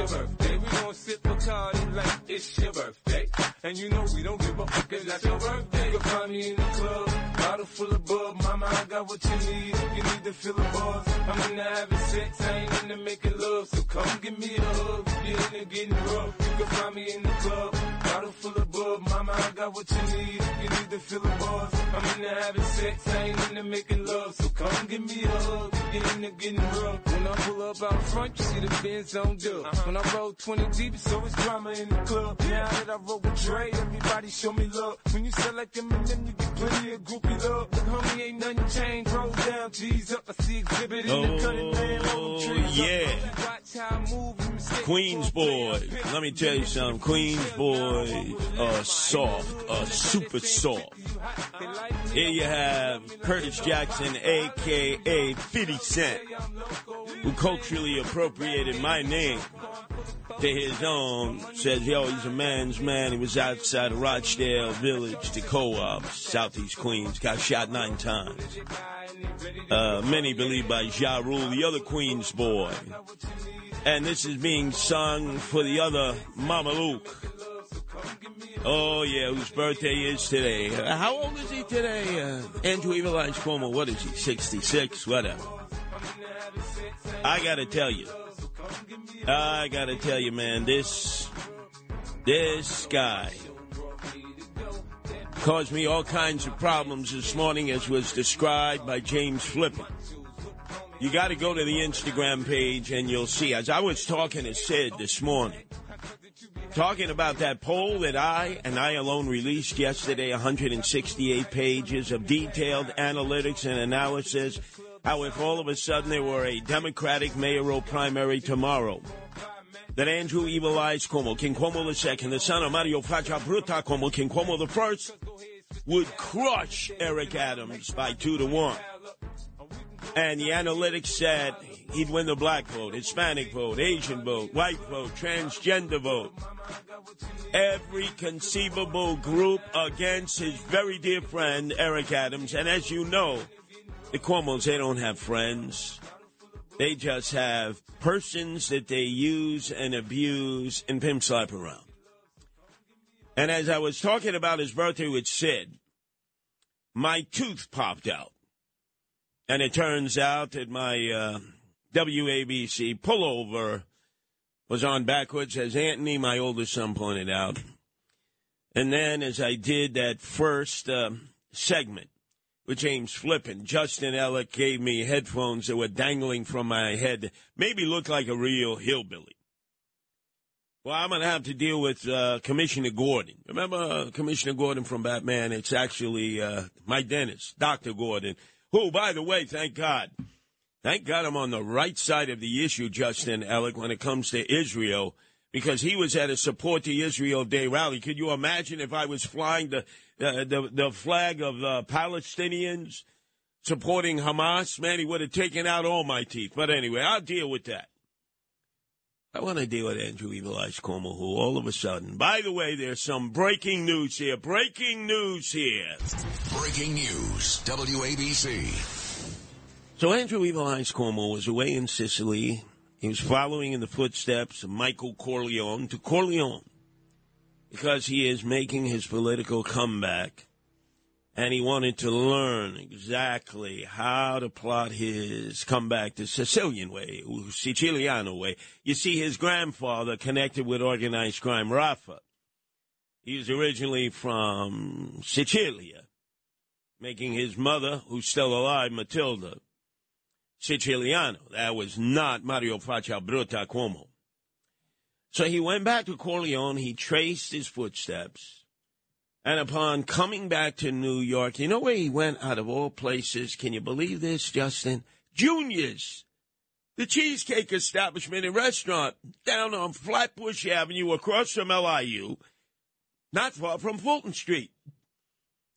your birthday. We gon' sip Bacardi like it's your birthday. And you know we don't give a fuck if that's your birthday. You can find me in the club, bottle full of bub. Mama, I got what you need if you need to feel the buzz. I'm into having sex, I ain't into making love. So come give me a hug you're into getting rough. You can find me in the club, bottle full of bub. Mama, I got what you need you need to feel the buzz. I'm into having sex, I ain't into making love. So come give me a hug you're into getting rough. When I pull up out front, you see the Benz on dub. Uh-huh. When I roll 20 deep, so it's drama in the club. Now that I roll with Dre, everybody show me love. When you sell like Eminem, you get plenty of groupie love. Look, homie, ain't nothing changed. Roll down, G's up. I see Xzibit in the cutting man. Oh, yeah. Queens boys. Let me tell you something. Queens boys are soft, are super soft. Here you have Curtis Jackson, a.k.a. 50 Cent, who culturally appropriated my name to his own. Says, yo, he's a man's man. He was outside of Rochdale Village, the co-op, Southeast Queens. Got shot nine times. Uh, many believe by Ja Rule, the other Queens boy. And this is being sung for the other Mama Luke. Oh, yeah, whose birthday is today. How old is he today? Uh, Andrew Evil Eyes Cuomo, what is he, 66? Whatever. I gotta tell you. I gotta tell you, man, this, this guy caused me all kinds of problems this morning, as was described by James Flippin. You got to go to the Instagram page and you'll see. As I was talking to Sid this morning, talking about that poll that I and I alone released yesterday, 168 pages of detailed analytics and analysis. How if all of a sudden there were a Democratic mayoral primary tomorrow, that Andrew Evil Eyes Cuomo, King Cuomo II, the son of Mario Faccia Bruta Cuomo, King Cuomo the first, would crush Eric Adams by two to one. And the analytics said he'd win the black vote, Hispanic vote, Asian vote, white vote, transgender vote. Every conceivable group against his very dear friend, Eric Adams. And as you know, the Cuomos, they don't have friends. They just have persons that they use and abuse and pimp slap around. And as I was talking about his birthday with Sid, my tooth popped out. And it turns out that my uh, WABC pullover was on backwards, as Anthony, my oldest son, pointed out. And then as I did that first uh, segment with James Flippin, Justin Ellick gave me headphones that were dangling from my head, maybe looked like a real hillbilly. Well, I'm going to have to deal with uh, Commissioner Gordon. Remember uh, Commissioner Gordon from Batman? It's actually uh, my dentist, Dr. Gordon, who, by the way, thank God, thank God I'm on the right side of the issue, Justin Ellick, when it comes to Israel, because he was at a Support the Israel Day rally. Could you imagine if I was flying the, uh, the, the flag of the Palestinians supporting Hamas? Man, he would have taken out all my teeth. But anyway, I'll deal with that. I want to deal with Andrew Evil Eyes Cuomo, who all of a sudden, by the way, there's some breaking news here. Breaking news here. Breaking news, WABC. So Andrew Evil Eyes Cuomo was away in Sicily. He was following in the footsteps of Michael Corleone to Corleone because he is making his political comeback and he wanted to learn exactly how to plot his comeback the Sicilian way, Siciliano way. You see, his grandfather connected with organized crime, Raffa. He was originally from Sicilia, making his mother, who's still alive, Matilda, Siciliano. That was not Mario Faccia Bruta Cuomo. So he went back to Corleone. He traced his footsteps and upon coming back to New York, you know where he went out of all places? Can you believe this, Justin? Junior's, the cheesecake establishment and restaurant down on Flatbush Avenue across from LIU, not far from Fulton Street.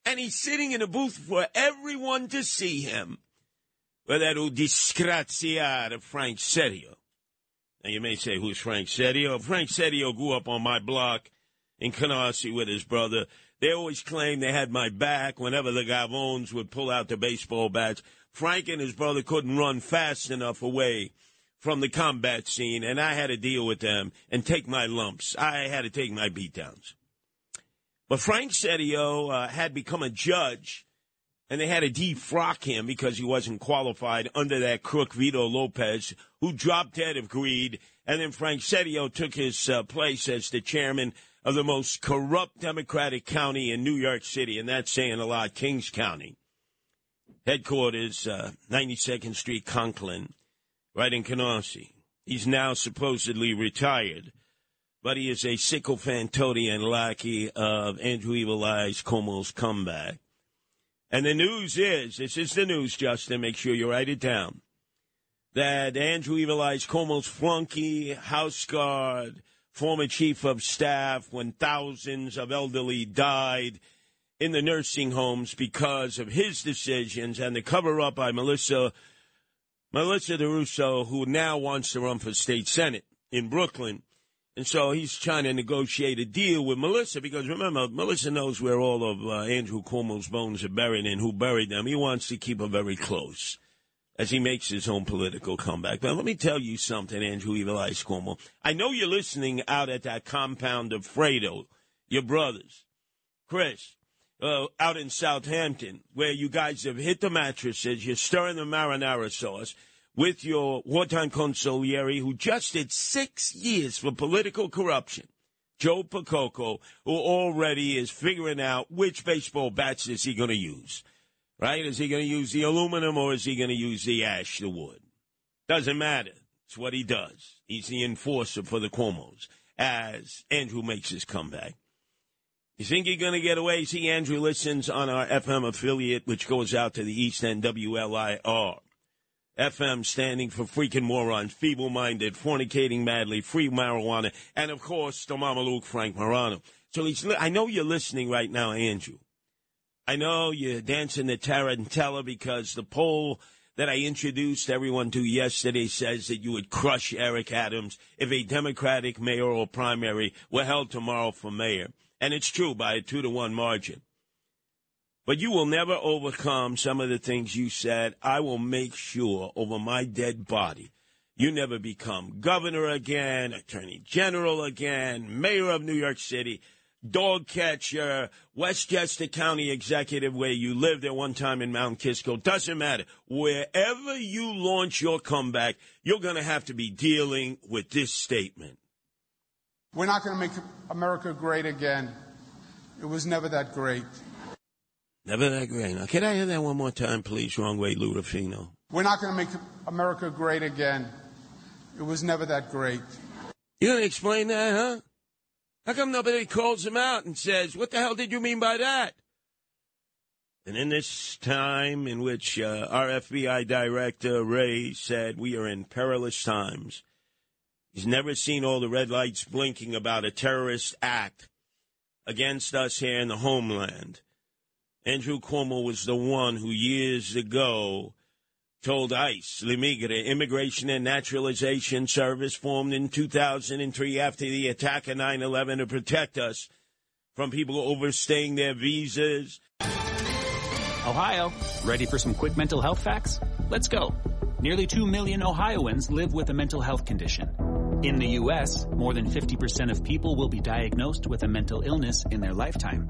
And he's sitting in a booth for everyone to see him with that disgraziato Frank Seddio. Now you may say, who's Frank Seddio? Frank Seddio grew up on my block in Canarsie with his brother. They always claimed they had my back whenever the Gavones would pull out the baseball bats. Frank and his brother couldn't run fast enough away from the combat scene, and I had to deal with them and take my lumps. I had to take my beatdowns. But Frank Seddio uh, had become a judge, and they had to defrock him because he wasn't qualified under that crook Vito Lopez, who dropped dead of greed. And then Frank Seddio took his uh, place as the chairman of the most corrupt Democratic county in New York City, and that's saying a lot, Kings County. Headquarters, uh, 92nd Street, Conklin, right in Canarsie. He's now supposedly retired, but he is a sycophantodian lackey of Andrew Evil Eyes Cuomo's comeback. And the news is, this is the news, Justin, make sure you write it down, that Andrew Evil Eyes Cuomo's flunky, house guard, former chief of staff when thousands of elderly died in the nursing homes because of his decisions and the cover up by Melissa Melissa DeRosa, who now wants to run for state senate in Brooklyn. And so he's trying to negotiate a deal with Melissa because remember, Melissa knows where all of uh, Andrew Cuomo's bones are buried and who buried them. He wants to keep her very close as he makes his own political comeback. But let me tell you something, Andrew Eyes Cuomo. I know you're listening out at that compound of Fredo, your brothers, Chris, uh, out in Southampton, where you guys have hit the mattresses, you're stirring the marinara sauce with your wartime consigliere who just did six years for political corruption. Joe Percoco, who already is figuring out which baseball bats is he going to use right? Is he going to use the aluminum or is he going to use the ash, the wood? Doesn't matter. It's what he does. He's the enforcer for the Cuomos as Andrew makes his comeback. You think you're going to get away? See, Andrew listens on our FM affiliate, which goes out to the East End WLIR. FM standing for freaking morons, feeble minded, fornicating madly, free marijuana, and of course, the Mama Luke Frank Morano. So he's, I know you're listening right now, Andrew. I know you're dancing the tarantella because the poll that I introduced everyone to yesterday says that you would crush Eric Adams if a Democratic mayoral primary were held tomorrow for mayor. And it's true by a two to one margin. But you will never overcome some of the things you said. I will make sure over my dead body you never become governor again, attorney general again, mayor of New York City dog catcher, Westchester County executive, where you lived at one time in Mount Kisco. Doesn't matter. Wherever you launch your comeback, you're going to have to be dealing with this statement. We're not going to make America great again. It was never that great. Never that great. Now, can I hear that one more time, please? Wrong way, Ludafino. We're not going to make America great again. It was never that great. You going to explain that, huh? How come nobody calls him out and says, What the hell did you mean by that? And in this time in which uh, our FBI director, Ray, said we are in perilous times, he's never seen all the red lights blinking about a terrorist act against us here in the homeland. Andrew Cuomo was the one who years ago told ICE, L'Immigrant Immigration and Naturalization Service, formed in 2003 after the attack of 9 11 to protect us from people overstaying their visas. Ohio, ready for some quick mental health facts? Let's go. Nearly 2 million Ohioans live with a mental health condition. In the U.S., more than 50% of people will be diagnosed with a mental illness in their lifetime.